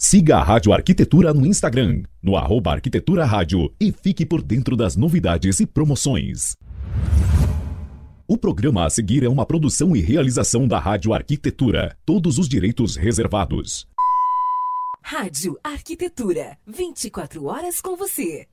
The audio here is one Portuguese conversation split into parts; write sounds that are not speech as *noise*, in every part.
Siga a Rádio Arquitetura no Instagram, no arroba Arquitetura Rádio e fique por dentro das novidades e promoções. O programa a seguir é uma produção e realização da Rádio Arquitetura. Todos os direitos reservados. Rádio Arquitetura. 24 horas com você.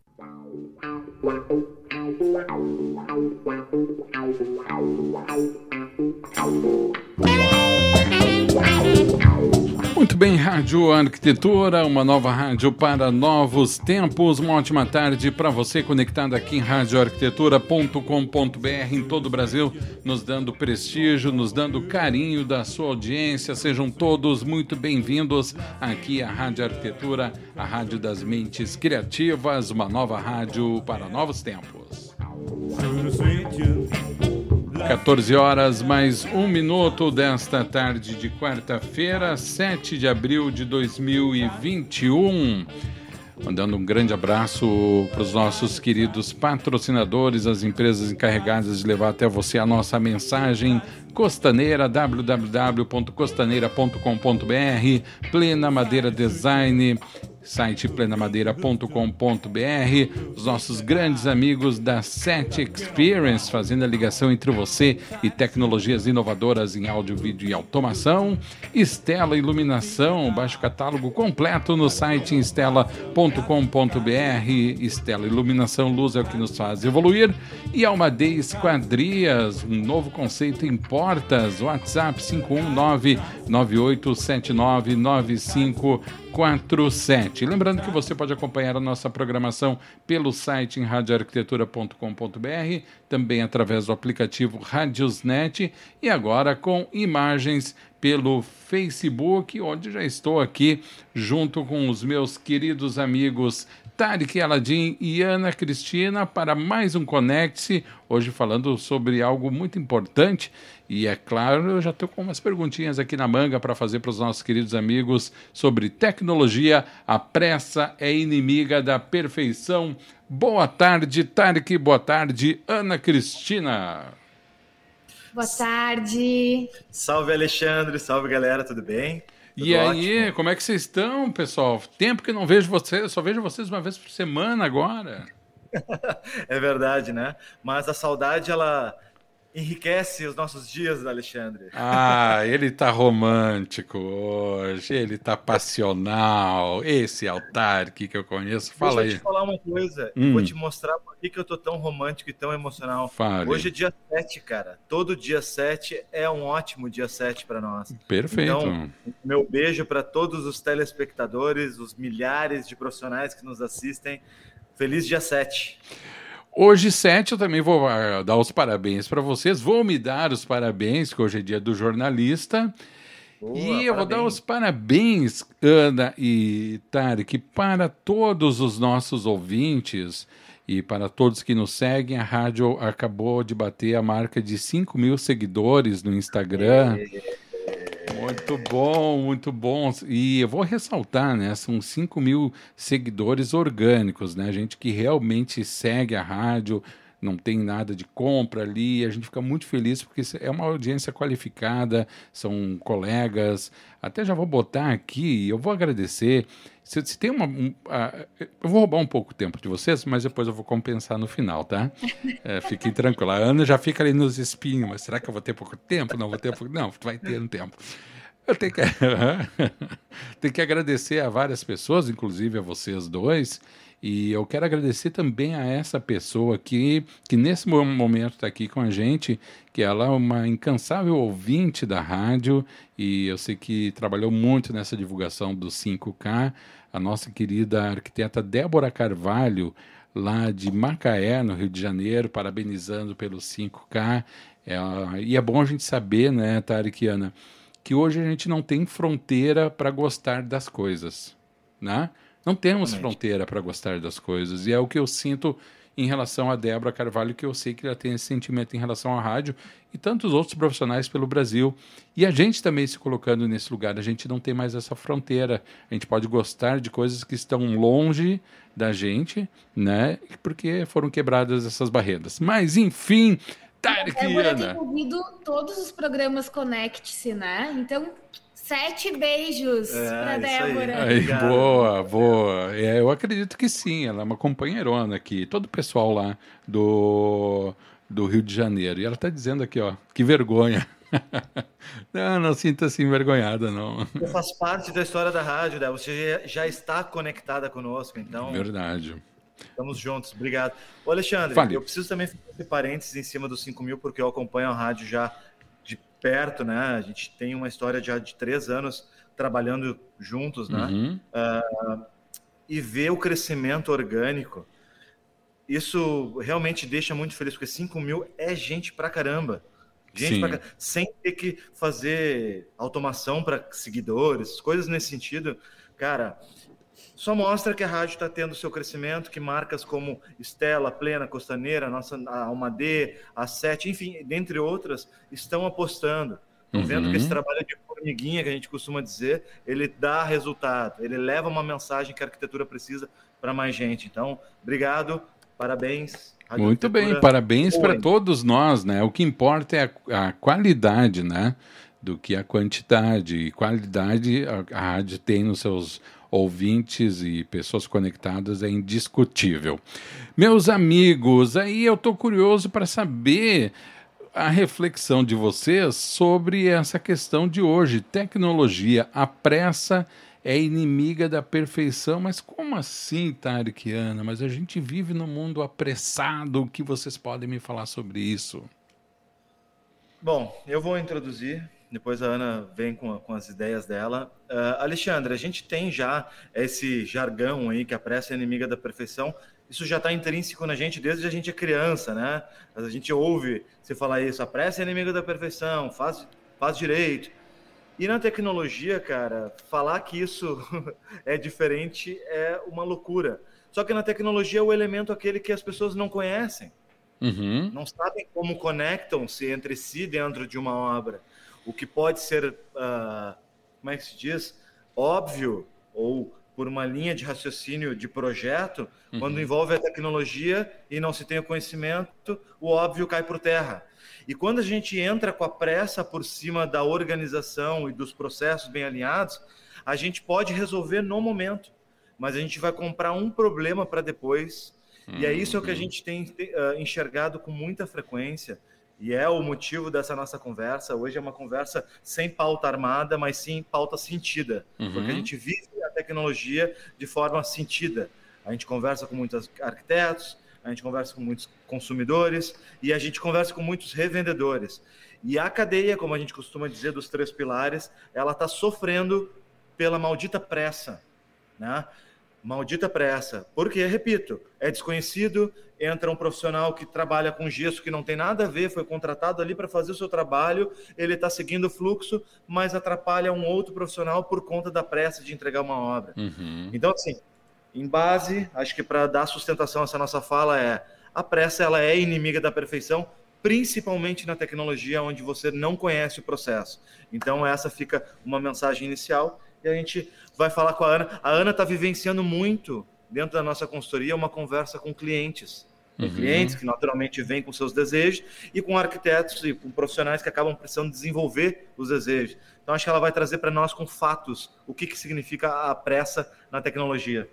Muito bem, Rádio Arquitetura, uma nova rádio para novos tempos. Uma ótima tarde para você conectado aqui em radioarquitetura.com.br em todo o Brasil, nos dando prestígio, nos dando carinho da sua audiência. Sejam todos muito bem-vindos aqui à Rádio Arquitetura, a rádio das mentes criativas, uma nova rádio para novos tempos. 14 horas mais um minuto desta tarde de quarta-feira, 7 de abril de 2021. Mandando um grande abraço para os nossos queridos patrocinadores, as empresas encarregadas de levar até você a nossa mensagem Costaneira, www.costaneira.com.br, Plena Madeira Design, site plenamadeira.com.br, os nossos grandes amigos da Set Experience, fazendo a ligação entre você e tecnologias inovadoras em áudio, vídeo e automação, Estela Iluminação, baixe o catálogo completo no site estela.com.br, Estela Iluminação Luz é o que nos faz evoluir, e Almadei Esquadrias, um novo conceito em portas, WhatsApp 519 9879 95 47. Lembrando que você pode acompanhar a nossa programação pelo site em radioarquitetura.com.br, também através do aplicativo Radiosnet e agora com imagens pelo Facebook, onde já estou aqui junto com os meus queridos amigos Tarek Aladim e Ana Cristina para mais um Conecte-se, hoje falando sobre algo muito importante e é claro, eu já estou com umas perguntinhas aqui na manga para fazer para os nossos queridos amigos sobre tecnologia. A pressa é inimiga da perfeição. Boa tarde, Tarek. Boa tarde, Ana Cristina. Boa tarde. Salve, Alexandre. Salve, galera. Tudo bem? Tudo e aí, ótimo. como é que vocês estão, pessoal? Tempo que não vejo vocês, só vejo vocês uma vez por semana agora. *laughs* é verdade, né? Mas a saudade, ela enriquece os nossos dias, Alexandre. Ah, ele tá romântico hoje, ele tá passional. Esse altar que eu conheço, fala aí. Deixa eu te falar uma coisa, hum. vou te mostrar por que, que eu tô tão romântico e tão emocional. Fale. Hoje é dia 7, cara. Todo dia 7 é um ótimo dia 7 para nós. Perfeito. Então, meu beijo para todos os telespectadores, os milhares de profissionais que nos assistem. Feliz dia 7. Hoje, 7, eu também vou ah, dar os parabéns para vocês. Vou me dar os parabéns, que hoje é dia do jornalista. Boa, e eu parabéns. vou dar os parabéns, Ana e Tarek, para todos os nossos ouvintes e para todos que nos seguem. A rádio acabou de bater a marca de 5 mil seguidores no Instagram. É. Muito bom, muito bom. E eu vou ressaltar, né? São 5 mil seguidores orgânicos, né? Gente que realmente segue a rádio, não tem nada de compra ali. A gente fica muito feliz porque é uma audiência qualificada, são colegas. Até já vou botar aqui, eu vou agradecer. Se, se tem uma. Um, uh, eu vou roubar um pouco o tempo de vocês, mas depois eu vou compensar no final, tá? É, fiquem tranquilos. A Ana já fica ali nos espinhos, mas será que eu vou ter pouco tempo? Não vou ter pouco. Não, vai ter um tempo. Eu tenho que, *laughs* tenho que agradecer a várias pessoas, inclusive a vocês dois. E eu quero agradecer também a essa pessoa que, que nesse momento está aqui com a gente, que ela é uma incansável ouvinte da rádio e eu sei que trabalhou muito nessa divulgação do 5K. A nossa querida arquiteta Débora Carvalho, lá de Macaé, no Rio de Janeiro, parabenizando pelo 5K. É, e é bom a gente saber, né, Tarikiana, que hoje a gente não tem fronteira para gostar das coisas, né? Não temos Realmente. fronteira para gostar das coisas. E é o que eu sinto em relação a Débora Carvalho, que eu sei que ela tem esse sentimento em relação à rádio e tantos outros profissionais pelo Brasil. E a gente também se colocando nesse lugar, a gente não tem mais essa fronteira. A gente pode gostar de coisas que estão longe da gente, né? Porque foram quebradas essas barreiras. Mas, enfim, Tarek Débora tem ouvido todos os programas Conecte-se, né? Então, Sete beijos É, pra aí. Débora. Aí, Obrigado. boa, boa. É, eu acredito que sim, ela é uma companheirona aqui. Todo o pessoal lá do, do Rio de Janeiro. E ela está dizendo aqui, ó, que vergonha. *laughs* não, não sinta-se envergonhada, não. Você faz parte da história da rádio, Débora. Você já já está conectada conosco, então Verdade. estamos juntos. Obrigado. Ô, Alexandre, Fale. eu preciso também fazer parênteses em cima dos 5 mil, porque eu acompanho a rádio já perto, né? A gente tem uma história já de três anos trabalhando juntos, né? Uhum. e ver o crescimento orgânico, isso realmente deixa muito feliz, porque 5 mil é gente pra caramba. Gente pra caramba, sem ter que fazer automação para seguidores, coisas nesse sentido. Cara, só mostra que a rádio está tendo seu crescimento, que marcas como Estela, Plena, Costaneira, nossa a Alma D, a Sete, enfim, dentre outras, estão apostando. Estão vendo Uhum. que esse trabalho de formiguinha, que a gente costuma dizer, ele dá resultado, ele leva uma mensagem que a arquitetura precisa para mais gente. Então, obrigado, parabéns. Muito bem, parabéns para todos nós, né? O que importa é a, a qualidade, né? Do que a quantidade. E qualidade a, a rádio tem nos seus ouvintes e pessoas conectadas é indiscutível. Meus amigos, aí eu tô curioso para saber a reflexão de vocês sobre essa questão de hoje. Tecnologia, a pressa é inimiga da perfeição. Mas como assim, Tarek Ana? Mas a gente vive num mundo apressado. O que vocês podem me falar sobre isso? Bom, eu vou introduzir, depois a Ana vem com, com as ideias dela. Ah, Alexandre, a gente tem já esse jargão aí que a pressa é inimiga da perfeição. Isso já está intrínseco na gente desde a gente é criança, né? A gente ouve você falar isso, a pressa é inimiga da perfeição, faz, faz direito. E na tecnologia, cara, falar que isso *laughs* é diferente é uma loucura. Só que na tecnologia é o elemento aquele que as pessoas não conhecem Uhum. não sabem como conectam-se entre si dentro de uma obra. O que pode ser, ah, como é que se diz, óbvio ou por uma linha de raciocínio de projeto, quando envolve a tecnologia e não se tem o conhecimento, o óbvio cai por terra. E quando a gente entra com a pressa por cima da organização e dos processos bem alinhados, a gente pode resolver no momento, mas a gente vai comprar um problema para depois. E é isso que a gente tem uh, enxergado com muita frequência, e é o motivo dessa nossa conversa. Hoje é uma conversa sem pauta armada, mas sim pauta sentida, Uhum. porque a gente vive a tecnologia de forma sentida. A gente conversa com muitos arquitetos, a gente conversa com muitos consumidores e a gente conversa com muitos revendedores. E a cadeia, como a gente costuma dizer, dos três pilares, ela está sofrendo pela maldita pressa, né? Maldita pressa. Porque, repito, é desconhecido, entra um profissional que trabalha com gesso que não tem nada a ver, foi contratado ali para fazer o seu trabalho, ele está seguindo o fluxo, mas atrapalha um outro profissional por conta da pressa de entregar uma obra. Uhum. Então, assim, em base, acho que para dar sustentação a essa nossa fala é a pressa ela é inimiga da perfeição, principalmente na tecnologia onde você não conhece o processo. Então, essa fica uma mensagem inicial e a gente vai falar com a Ana. A Ana está vivenciando muito dentro da nossa consultoria uma conversa com clientes. Com Uhum. clientes que naturalmente vêm com seus desejos e com arquitetos e com profissionais que acabam precisando desenvolver os desejos. Então, acho que ela vai trazer para nós com fatos o que, que significa a pressa na tecnologia.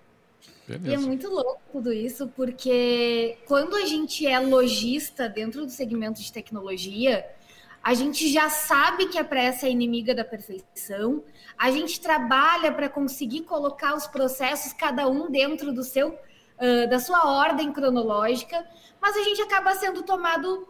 E é muito louco tudo isso, porque quando a gente é lojista dentro do segmento de tecnologia, a gente já sabe que a pressa é inimiga da perfeição, a gente trabalha para conseguir colocar os processos, cada um dentro do seu, uh, da sua ordem cronológica, mas a gente acaba sendo tomado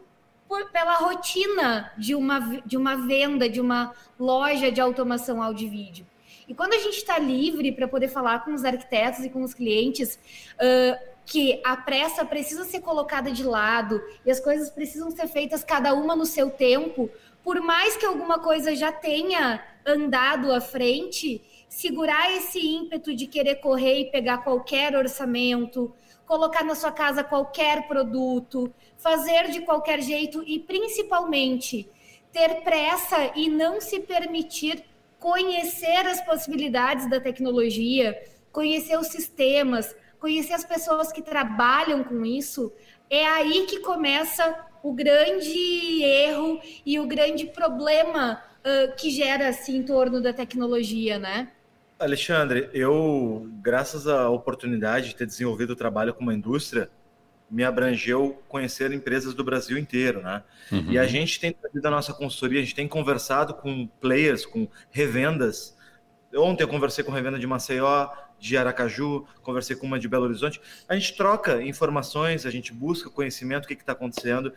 por, pela rotina de uma, de uma venda, de uma loja de automação áudio e vídeo. E quando a gente está livre para poder falar com os arquitetos e com os clientes uh, que a pressa precisa ser colocada de lado e as coisas precisam ser feitas cada uma no seu tempo, por mais que alguma coisa já tenha andado à frente, segurar esse ímpeto de querer correr e pegar qualquer orçamento, colocar na sua casa qualquer produto, fazer de qualquer jeito e principalmente ter pressa e não se permitir conhecer as possibilidades da tecnologia, conhecer os sistemas, conhecer as pessoas que trabalham com isso, é aí que começa o grande erro e o grande problema uh, que gera assim em torno da tecnologia, né? Alexandre, eu, graças à oportunidade de ter desenvolvido o trabalho com uma indústria, me abrangeu conhecer empresas do Brasil inteiro, né? Uhum. E a gente tem trazido a nossa consultoria, a gente tem conversado com players, com revendas. Ontem eu conversei com revenda de Maceió, de Aracaju, conversei com uma de Belo Horizonte. A gente troca informações, a gente busca conhecimento, o que está acontecendo.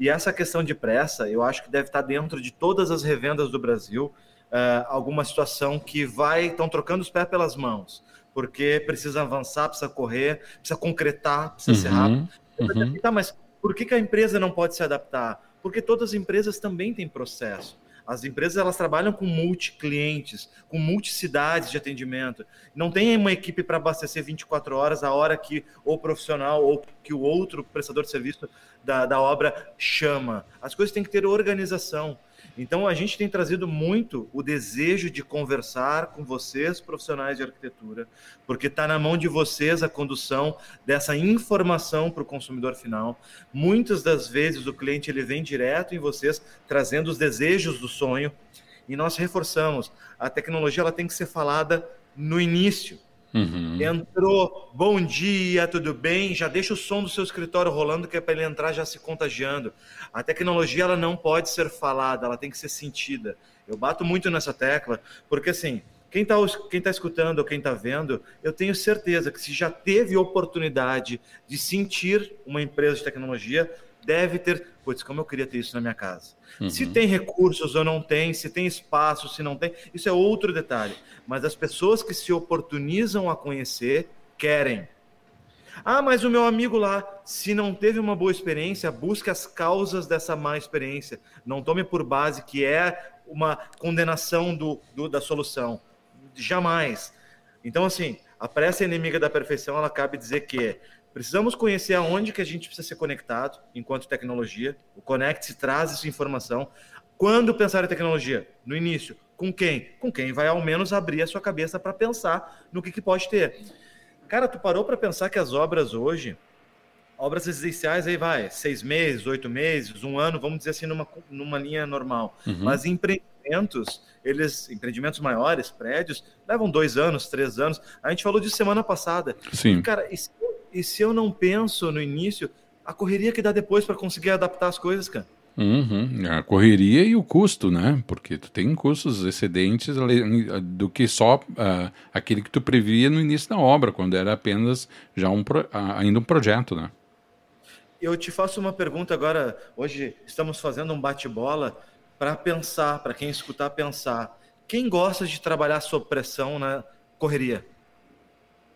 E essa questão de pressa, eu acho que deve estar dentro de todas as revendas do Brasil, uh, alguma situação que vai, estão trocando os pés pelas mãos, porque precisa avançar, precisa correr, precisa concretar, precisa uhum, ser rápido. Uhum. Tá, mas por que, que a empresa não pode se adaptar? Porque todas as empresas também têm processo. As empresas elas trabalham com multi-clientes, com multicidades de atendimento. Não tem uma equipe para abastecer 24 horas a hora que o profissional ou que o outro prestador de serviço da, da obra chama. As coisas têm que ter organização. Então, a gente tem trazido muito o desejo de conversar com vocês, profissionais de arquitetura, porque está na mão de vocês a condução dessa informação para o consumidor final. Muitas das vezes o cliente ele vem direto em vocês, trazendo os desejos do sonho, e nós reforçamos: a tecnologia ela tem que ser falada no início. Uhum. Entrou, bom dia, tudo bem? Já deixa o som do seu escritório rolando, que é para ele entrar já se contagiando. A tecnologia ela não pode ser falada, ela tem que ser sentida. Eu bato muito nessa tecla, porque assim, quem está quem tá escutando ou quem está vendo, eu tenho certeza que se já teve oportunidade de sentir uma empresa de tecnologia, deve ter. Putz, como eu queria ter isso na minha casa. Uhum. Se tem recursos ou não tem, se tem espaço, se não tem, isso é outro detalhe. Mas as pessoas que se oportunizam a conhecer querem. Ah, mas o meu amigo lá, se não teve uma boa experiência, busque as causas dessa má experiência. Não tome por base que é uma condenação do, do da solução. Jamais. Então, assim, a pressa inimiga da perfeição, ela cabe dizer que Precisamos conhecer aonde que a gente precisa ser conectado enquanto tecnologia. O Connect traz essa informação. Quando pensar em tecnologia? No início. Com quem? Com quem vai ao menos abrir a sua cabeça para pensar no que, que pode ter. Cara, tu parou para pensar que as obras hoje, obras residenciais aí vai, seis meses, oito meses, um ano, vamos dizer assim, numa, numa linha normal. Uhum. Mas empreendimentos, eles, empreendimentos maiores, prédios, levam dois anos, três anos. A gente falou disso semana passada. Sim. E, cara, e e se eu não penso no início, a correria que dá depois para conseguir adaptar as coisas, cara. Uhum. A correria e o custo, né? Porque tu tem custos excedentes do que só uh, aquele que tu previa no início da obra, quando era apenas já um pro, uh, ainda um projeto, né? Eu te faço uma pergunta agora. Hoje estamos fazendo um bate-bola para pensar, para quem escutar pensar. Quem gosta de trabalhar sob pressão na correria?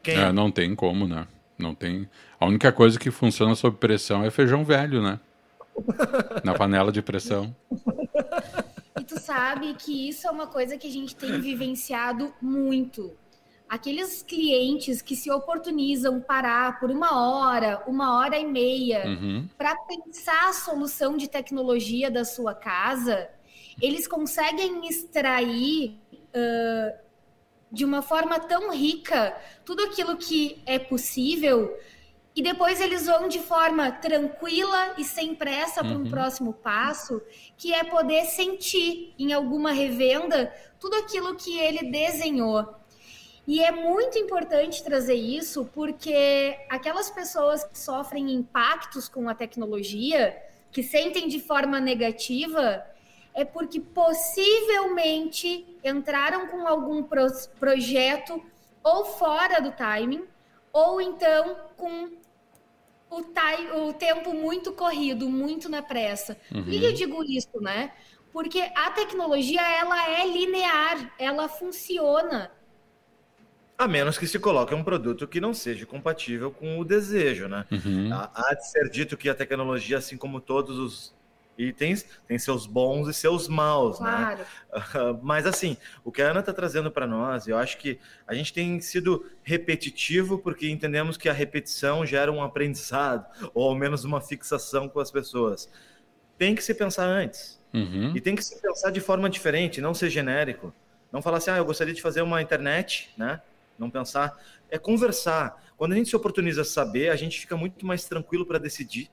Quem? É, não tem como, né? Não tem. A única coisa que funciona sob pressão é feijão velho, né? Na panela de pressão. E tu sabe que isso é uma coisa que a gente tem vivenciado muito. Aqueles clientes que se oportunizam parar por uma hora, uma hora e meia, uhum. para pensar a solução de tecnologia da sua casa, eles conseguem extrair uh, de uma forma tão rica tudo aquilo que é possível e depois eles vão de forma tranquila e sem pressa para um uhum. próximo passo, que é poder sentir em alguma revenda tudo aquilo que ele desenhou. E é muito importante trazer isso porque aquelas pessoas que sofrem impactos com a tecnologia, que sentem de forma negativa, é porque possivelmente entraram com algum pro projeto ou fora do timing, ou então com o, o tempo muito corrido, muito na pressa. Uhum. Por que eu digo isso, né? Porque a tecnologia ela é linear, ela funciona. A menos que se coloque um produto que não seja compatível com o desejo, né? Uhum. Há de ser dito que a tecnologia, assim como todos os itens, tem seus bons e seus maus, né? claro. né? *laughs* Mas assim, o que a Ana está trazendo para nós, eu acho que a gente tem sido repetitivo porque entendemos que a repetição gera um aprendizado, *laughs* ou ao menos uma fixação com as pessoas. Tem que se pensar antes. Uhum. E tem que se pensar de forma diferente, não ser genérico. Não falar assim, ah, eu gostaria de fazer uma internet, né? Não pensar. É conversar. Quando a gente se oportuniza saber, a gente fica muito mais tranquilo para decidir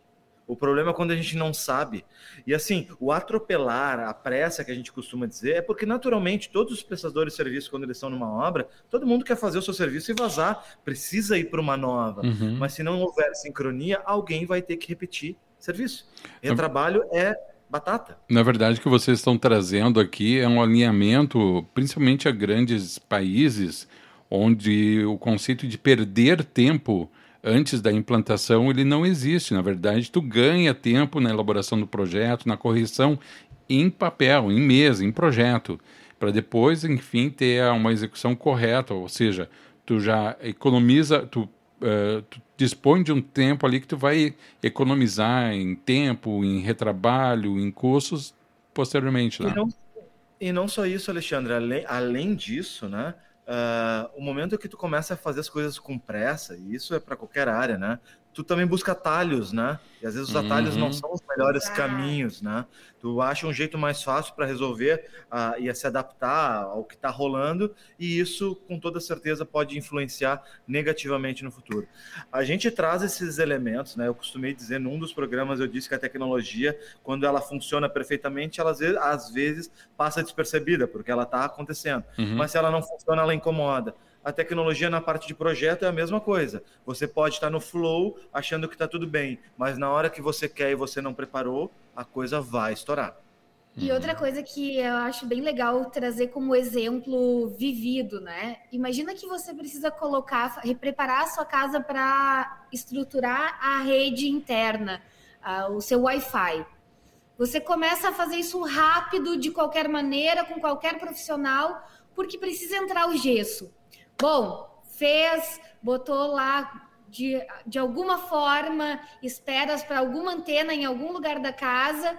O problema é quando a gente não sabe. E assim, o atropelar, a pressa que a gente costuma dizer, é porque naturalmente todos os prestadores de serviço, quando eles estão numa obra, todo mundo quer fazer o seu serviço e vazar, precisa ir para uma nova. Uhum. Mas se não houver sincronia, alguém vai ter que repetir serviço. E trabalho é batata. Na verdade, o que vocês estão trazendo aqui é um alinhamento, principalmente a grandes países, onde o conceito de perder tempo antes da implantação ele não existe. Na verdade, tu ganha tempo na elaboração do projeto, na correção em papel, em mesa, em projeto, para depois, enfim, ter uma execução correta. Ou seja, tu já economiza, tu, uh, tu dispõe de um tempo ali que tu vai economizar em tempo, em retrabalho, em custos posteriormente. Né? E, não, e não só isso, Alexandre. Além, além disso, né? Uh, o momento que tu começa a fazer as coisas com pressa, e isso é para qualquer área, né? Tu também busca atalhos, né? E às vezes os atalhos uhum. não são os melhores caminhos, né? Tu acha um jeito mais fácil para resolver uh, e se adaptar ao que está rolando, e isso, com toda certeza, pode influenciar negativamente no futuro. A gente traz esses elementos, né? Eu costumei dizer, num dos programas, eu disse que a tecnologia, quando ela funciona perfeitamente, ela às vezes passa despercebida, porque ela está acontecendo. Uhum. Mas se ela não funciona, ela incomoda. A tecnologia na parte de projeto é a mesma coisa. Você pode estar no flow achando que está tudo bem, mas na hora que você quer e você não preparou, a coisa vai estourar. E outra coisa que eu acho bem legal trazer como exemplo vivido, né? Imagina que você precisa colocar, preparar a sua casa para estruturar a rede interna, uh, o seu Wi-Fi. Você começa a fazer isso rápido, de qualquer maneira, com qualquer profissional, porque precisa entrar o gesso. Bom, fez, botou lá de, de alguma forma, esperas para alguma antena em algum lugar da casa.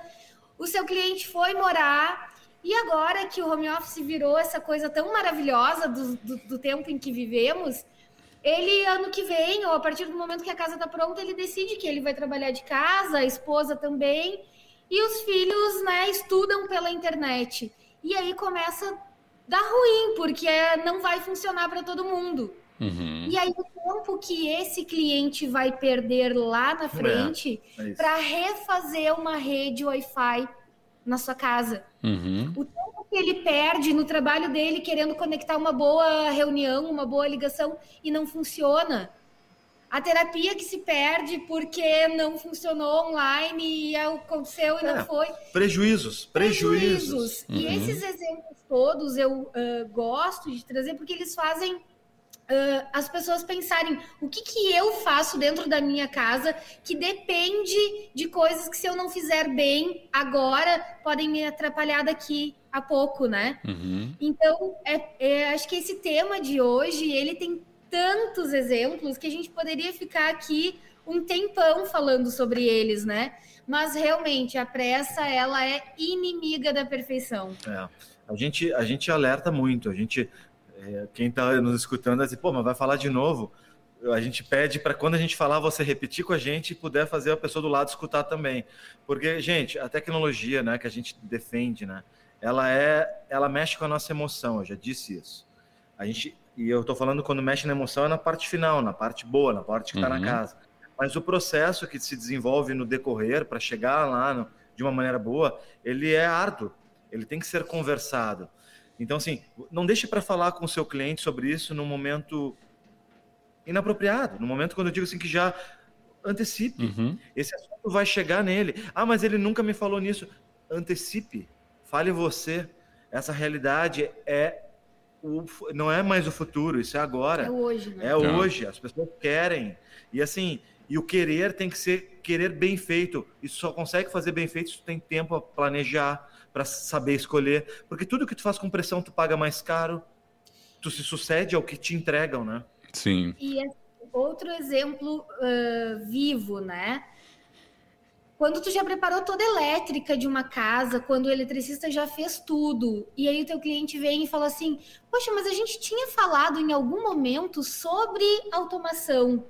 O seu cliente foi morar e agora que o home office virou essa coisa tão maravilhosa do, do, do tempo em que vivemos, ele ano que vem, ou a partir do momento que a casa está pronta, ele decide que ele vai trabalhar de casa, a esposa também, e os filhos, né, estudam pela internet. E aí começa dá ruim, porque não vai funcionar para todo mundo. Uhum. E aí, o tempo que esse cliente vai perder lá na frente é, é para refazer uma rede Wi-Fi na sua casa. Uhum. O tempo que ele perde no trabalho dele querendo conectar uma boa reunião, uma boa ligação e não funciona. A terapia que se perde porque não funcionou online e aconteceu e é, não foi. Prejuízos, prejuízos. prejuízos. Uhum. E esses exemplos todos eu uh, gosto de trazer porque eles fazem uh, as pessoas pensarem o que, que eu faço dentro da minha casa que depende de coisas que se eu não fizer bem agora podem me atrapalhar daqui a pouco, né? Uhum. Então, é, é, acho que esse tema de hoje ele tem tantos exemplos que a gente poderia ficar aqui um tempão falando sobre eles, né? Mas realmente a pressa ela é inimiga da perfeição. É. A gente a gente alerta muito, a gente é, quem está nos escutando dizer, pô, mas vai falar de novo. A gente pede para quando a gente falar você repetir com a gente e puder fazer a pessoa do lado escutar também, porque gente, a tecnologia, né, que a gente defende, né, ela é, ela mexe com a nossa emoção. Eu já disse isso. A gente e eu estou falando quando mexe na emoção é na parte final, na parte boa, na parte que está uhum. na casa. Mas o processo que se desenvolve no decorrer para chegar lá no, de uma maneira boa, ele é árduo. Ele tem que ser conversado. Então, assim, não deixe para falar com o seu cliente sobre isso no momento inapropriado, no momento quando eu digo assim que já antecipe. Uhum. Esse assunto vai chegar nele. Ah, mas ele nunca me falou nisso. Antecipe. Fale você. Essa realidade é o, não é mais o futuro, isso é agora. É hoje, né? É hoje, as pessoas querem. E assim, e o querer tem que ser querer bem feito. Isso só consegue fazer bem feito se tu tem tempo a planejar, para saber escolher. Porque tudo que tu faz com pressão, tu paga mais caro. Tu se sucede ao que te entregam, né? Sim. E outro exemplo uh, vivo, né? Quando tu já preparou toda a elétrica de uma casa, quando o eletricista já fez tudo, e aí o teu cliente vem e fala assim: "Poxa, mas a gente tinha falado em algum momento sobre automação".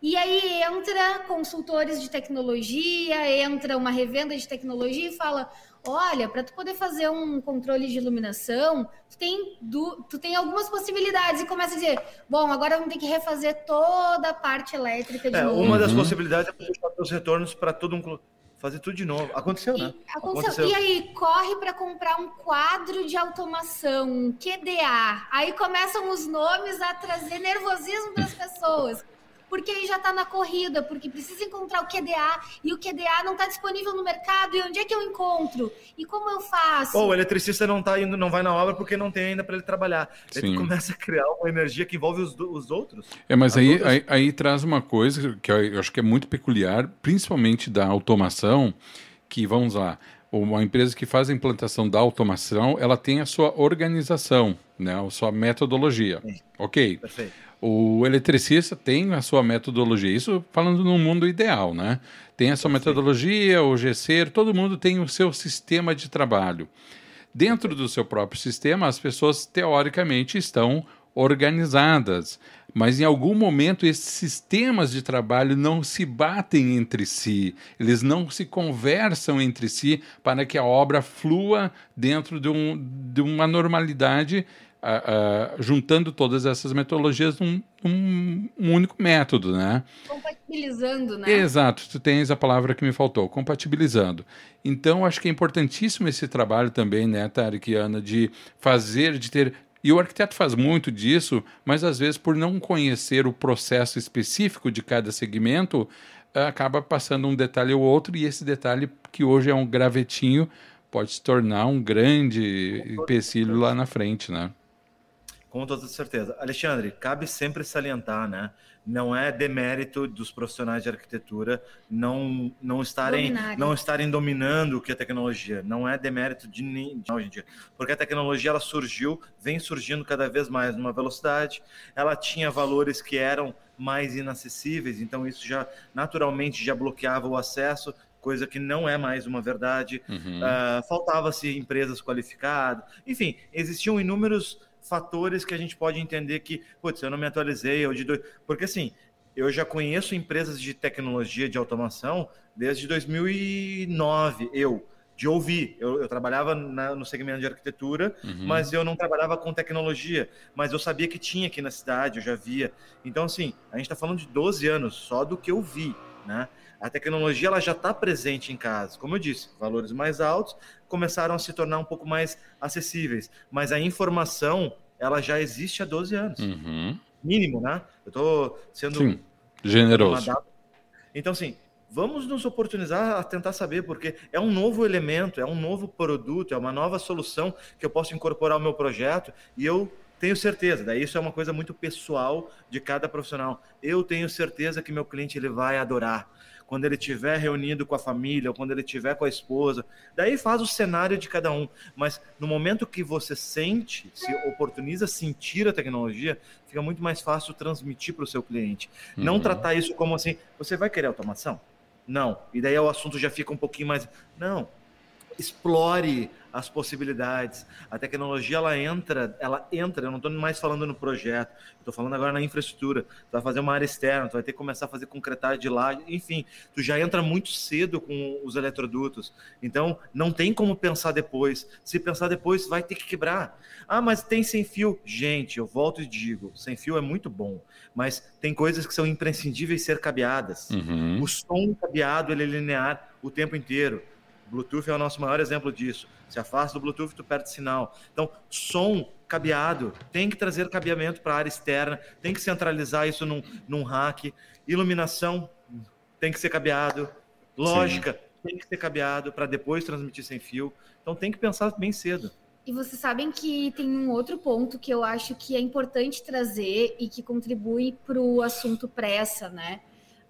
E aí entra consultores de tecnologia, entra uma revenda de tecnologia e fala: olha, para tu poder fazer um controle de iluminação, tu tem, du, tu tem algumas possibilidades e começa a dizer, bom, agora vamos ter que refazer toda a parte elétrica de É, novo. uma das Uhum. possibilidades é puxar os retornos para todo um fazer tudo de novo. Aconteceu, né? E, aconteceu. E aí, corre para comprar um quadro de automação, um QDA. Aí começam os nomes a trazer nervosismo para as pessoas. Porque aí já está na corrida, porque precisa encontrar o QDA e o QDA não está disponível no mercado. E onde é que eu encontro? E como eu faço? Ou o eletricista não tá indo, não vai na obra porque não tem ainda para ele trabalhar. Sim. tu começa a criar uma energia que envolve os, os outros. É, mas As aí, outras- aí, aí traz uma coisa que eu acho que é muito peculiar, principalmente da automação, que, vamos lá, uma empresa que faz a implantação da automação, ela tem a sua organização, né, a sua metodologia. Ok. Perfeito. O eletricista tem a sua metodologia, isso falando no mundo ideal, né? Tem a sua metodologia, o GC, todo mundo tem o seu sistema de trabalho. Dentro do seu próprio sistema, as pessoas teoricamente estão organizadas, mas em algum momento esses sistemas de trabalho não se batem entre si, eles não se conversam entre si para que a obra flua dentro de, um, de uma normalidade, ah, juntando todas essas metodologias num, num um único método, né? Compatibilizando, né? Exato, tu tens a palavra que me faltou, compatibilizando. Então, acho que é importantíssimo esse trabalho também, né, Tarek e Ana, de fazer, de ter. E o arquiteto faz muito disso, mas às vezes, por não conhecer o processo específico de cada segmento, eh, acaba passando um detalhe ou outro, e esse detalhe, que hoje é um gravetinho, pode se tornar um grande empecilho lá na frente, né? Com toda certeza. Alexandre, cabe sempre salientar, né? Não é demérito dos profissionais de arquitetura não, não, estarem, Dominarem. não estarem dominando o que é tecnologia. Não é demérito de ninguém hoje em dia. Porque a tecnologia ela surgiu, vem surgindo cada vez mais numa velocidade. Ela tinha valores que eram mais inacessíveis, então isso já naturalmente já bloqueava o acesso, coisa que não é mais uma verdade. Uhum. Ah, Faltava-se empresas qualificadas. Enfim, existiam inúmeros fatores que a gente pode entender que, putz, eu não me atualizei, eu de dois... porque assim, eu já conheço empresas de tecnologia de automação desde 2009, eu de ouvir. Eu, eu trabalhava na- no segmento de arquitetura, Uhum. mas eu não trabalhava com tecnologia. Mas eu sabia que tinha aqui na cidade, eu já via. Então, assim, a gente está falando de 12 anos só do que eu vi, né? A tecnologia ela já está presente em casa. Como eu disse, valores mais altos começaram a se tornar um pouco mais acessíveis. Mas a informação, ela já existe há 12 anos. Uhum. Mínimo, né? Eu estou sendo Sim, generoso. Então, assim, vamos nos oportunizar a tentar saber, porque é um novo elemento, é um novo produto, é uma nova solução que eu posso incorporar ao meu projeto e eu tenho certeza, daí isso é uma coisa muito pessoal de cada profissional. Eu tenho certeza que meu cliente ele vai adorar. Quando ele estiver reunido com a família, ou quando ele estiver com a esposa, daí faz o cenário de cada um. Mas no momento que você sente, se oportuniza sentir a tecnologia, fica muito mais fácil transmitir para o seu cliente. Não Uhum. tratar isso como assim, você vai querer automação? Não. E daí o assunto já fica um pouquinho mais. Não. Explore as possibilidades. A tecnologia ela entra, ela entra, eu não estou mais falando no projeto, estou falando agora na infraestrutura. Tu vai fazer uma área externa, tu vai ter que começar a fazer concretagem de lá, enfim, tu já entra muito cedo com os eletrodutos. Então, não tem como pensar depois. Se pensar depois, vai ter que quebrar. Ah, mas tem sem fio. Gente, eu volto e digo, sem fio é muito bom, mas tem coisas que são imprescindíveis ser cabeadas. Uhum. O som cabeado ele é linear o tempo inteiro. Bluetooth é o nosso maior exemplo disso. Se afasta do Bluetooth, tu perde sinal. Então, som cabeado, tem que trazer cabeamento para a área externa, tem que centralizar isso num, num rack. Iluminação tem que ser cabeado. Lógica tem que ser cabeado para depois transmitir sem fio. Então, tem que pensar bem cedo. E vocês sabem que tem um outro ponto que eu acho que é importante trazer e que contribui para o assunto pressa, né?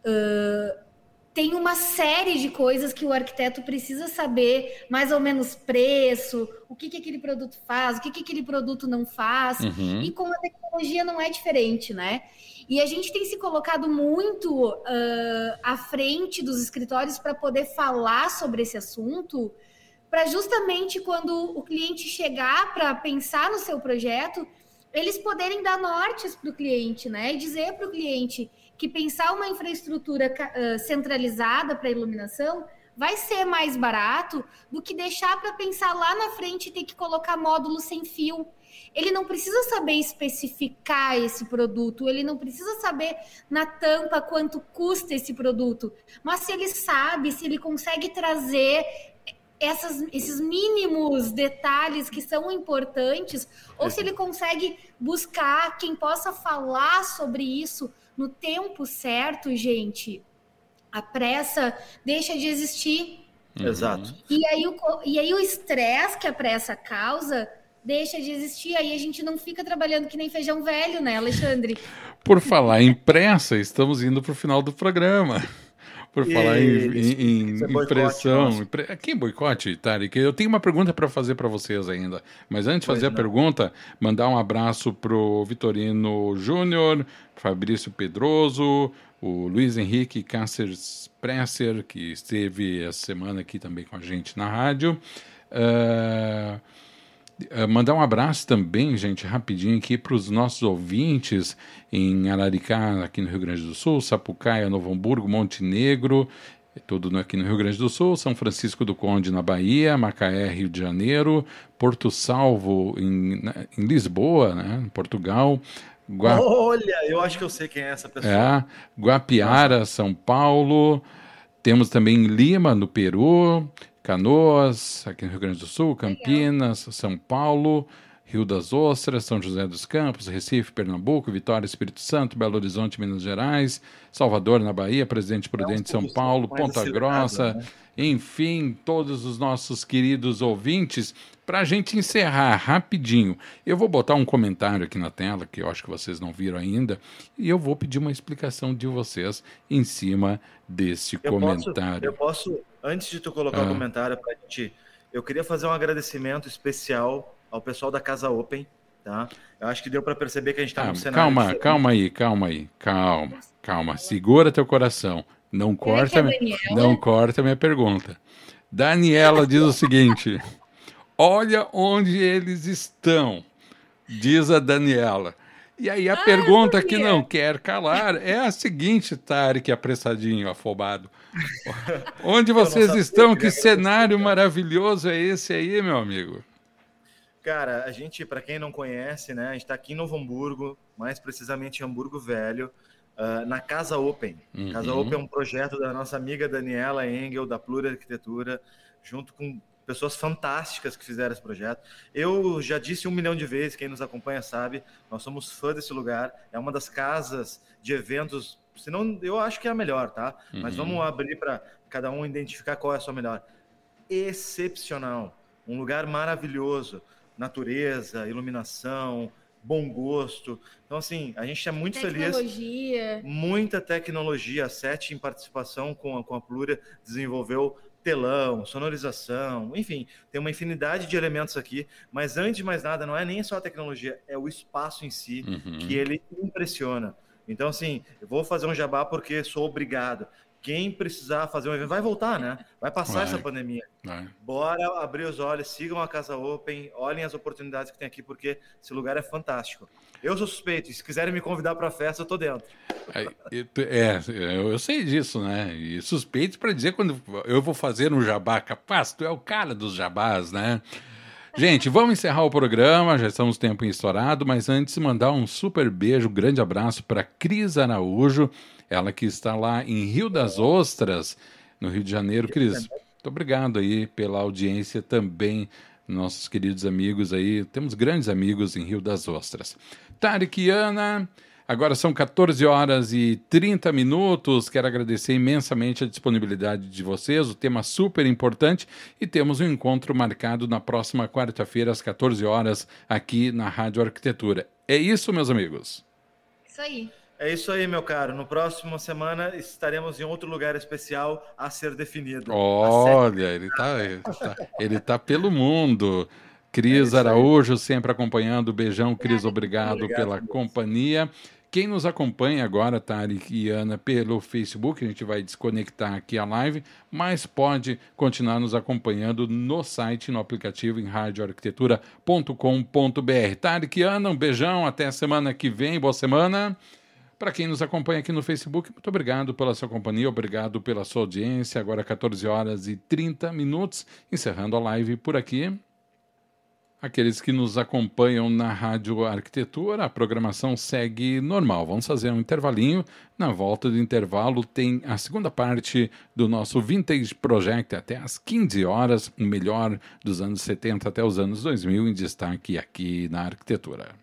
Uh, tem uma série de coisas que o arquiteto precisa saber, mais ou menos preço, o que, que aquele produto faz, o que, que aquele produto não faz. Uhum. E com a tecnologia não é diferente, né? E a gente tem se colocado muito uh, à frente dos escritórios para poder falar sobre esse assunto, para justamente quando o cliente chegar para pensar no seu projeto, eles poderem dar nortes para o cliente, né? E dizer para o cliente que pensar uma infraestrutura uh, centralizada para iluminação vai ser mais barato do que deixar para pensar lá na frente e ter que colocar módulo sem fio. Ele não precisa saber especificar esse produto, ele não precisa saber na tampa quanto custa esse produto, mas se ele sabe, se ele consegue trazer essas, esses mínimos detalhes que são importantes, ou se ele consegue buscar quem possa falar sobre isso no tempo certo, gente, a pressa deixa de existir. Uhum. Exato. E aí o, e aí o estresse que a pressa causa deixa de existir, aí a gente não fica trabalhando que nem feijão velho, né, Alexandre? Por falar em pressa, estamos indo para o final do programa. Por e... falar em, em, em é impressão. Quem boicote, Tarek? Eu tenho uma pergunta para fazer para vocês ainda. Mas antes de fazer a pergunta, mandar um abraço pro Vitorino Júnior, Fabrício Pedroso, o Luiz Henrique Cáceres Presser, que esteve essa semana aqui também com a gente na rádio. Uh, uh, mandar um abraço também, gente, rapidinho aqui para os nossos ouvintes em Araricá, aqui no Rio Grande do Sul, Sapucaia, Novo Hamburgo, Montenegro, tudo aqui no Rio Grande do Sul, São Francisco do Conde na Bahia, Macaé, Rio de Janeiro, Porto Salvo em, em Lisboa, né, Portugal, Gua... Olha, eu acho que eu sei quem é essa pessoa. É, Guapiara. São Paulo. Temos também Lima, no Peru. Canoas, aqui no Rio Grande do Sul. Campinas. São Paulo. Rio das Ostras, São José dos Campos, Recife, Pernambuco, Vitória, Espírito Santo, Belo Horizonte, Minas Gerais, Salvador, na Bahia, Presidente Prudente, São Paulo, Ponta Grossa, né? enfim, todos os nossos queridos ouvintes. Para a gente encerrar rapidinho, eu vou botar um comentário aqui na tela, que eu acho que vocês não viram ainda, e eu vou pedir uma explicação de vocês em cima desse eu comentário. Posso, eu posso, antes de tu colocar o ah. um comentário para a gente, eu queria fazer um agradecimento especial ao pessoal da Casa Open, tá? Eu acho que deu para perceber que a gente está ah, no cenário. Calma, diferente. calma aí, calma aí, calma, calma. Segura teu coração. Não corta, é não corta minha pergunta. Daniela diz o seguinte: *laughs* Olha onde eles estão, diz a Daniela. E aí a ah, pergunta que não quer calar é a seguinte, Tarek, apressadinho, afobado. *laughs* Onde vocês estão? Que cenário maravilhoso é esse aí, meu amigo? Cara, a gente, para quem não conhece, né, a gente está aqui em Novo Hamburgo, mais precisamente em Hamburgo Velho, uh, na Casa Open. Uhum. Casa Open é um projeto da nossa amiga Daniela Engel, da Plura Arquitetura, junto com pessoas fantásticas que fizeram esse projeto. Eu já disse um milhão de vezes, quem nos acompanha sabe, nós somos fã desse lugar. É uma das casas de eventos, se não, eu acho que é a melhor, tá? Uhum. Mas vamos abrir para cada um identificar qual é a sua melhor. Excepcional, um lugar maravilhoso, natureza, iluminação, bom gosto. Então, assim, a gente é muito tecnologia. feliz. Muita tecnologia. A SET, em participação com a, com a Plura, desenvolveu telão, sonorização, enfim, tem uma infinidade de elementos aqui, mas antes de mais nada, não é nem só a tecnologia, é o espaço em si uhum. que ele impressiona. Então, assim, eu vou fazer um jabá porque sou obrigado. Quem precisar fazer um evento vai voltar, né? Vai passar vai, essa pandemia. Vai. Bora abrir os olhos, sigam a Casa Open, olhem as oportunidades que tem aqui, porque esse lugar é fantástico. Eu sou suspeito, se quiserem me convidar para a festa, eu tô dentro. É, é, eu sei disso, né? E suspeito para dizer quando eu vou fazer um jabá capaz, tu é o cara dos jabás, né? Gente, vamos encerrar o programa, já estamos tempo estourado, mas antes mandar um super beijo, um grande abraço para Cris Araújo, ela que está lá em Rio das Ostras, no Rio de Janeiro. Cris, muito obrigado aí pela audiência também, nossos queridos amigos aí. Temos grandes amigos em Rio das Ostras. Tarek Ana, agora são 14 horas e 30 minutos. Quero agradecer imensamente a disponibilidade de vocês, o tema super importante. E temos um encontro marcado na próxima quarta-feira, às 14 horas, aqui na Rádio Arquitetura. É isso, meus amigos. Isso aí. É isso aí, meu caro. No próximo semana estaremos em outro lugar especial a ser definido. Olha, ele está ele tá, ele tá pelo mundo. Cris é Araújo sempre acompanhando. Beijão, Cris, obrigado, obrigado pela Deus. companhia. Quem nos acompanha agora, Tarek e Ana, pelo Facebook, a gente vai desconectar aqui a live, mas pode continuar nos acompanhando no site, no aplicativo em radioarquitetura.com.br. Tarek e Ana, um beijão, até a semana que vem, boa semana. Para quem nos acompanha aqui no Facebook, muito obrigado pela sua companhia, obrigado pela sua audiência. Agora 14 horas e 30 minutos, encerrando a live por aqui. Aqueles que nos acompanham na Rádio Arquitetura, a programação segue normal. Vamos fazer um intervalinho. Na volta do intervalo tem a segunda parte do nosso Vintage Project até às 15 horas, o melhor dos anos 70 até os anos 2000 em destaque aqui na arquitetura.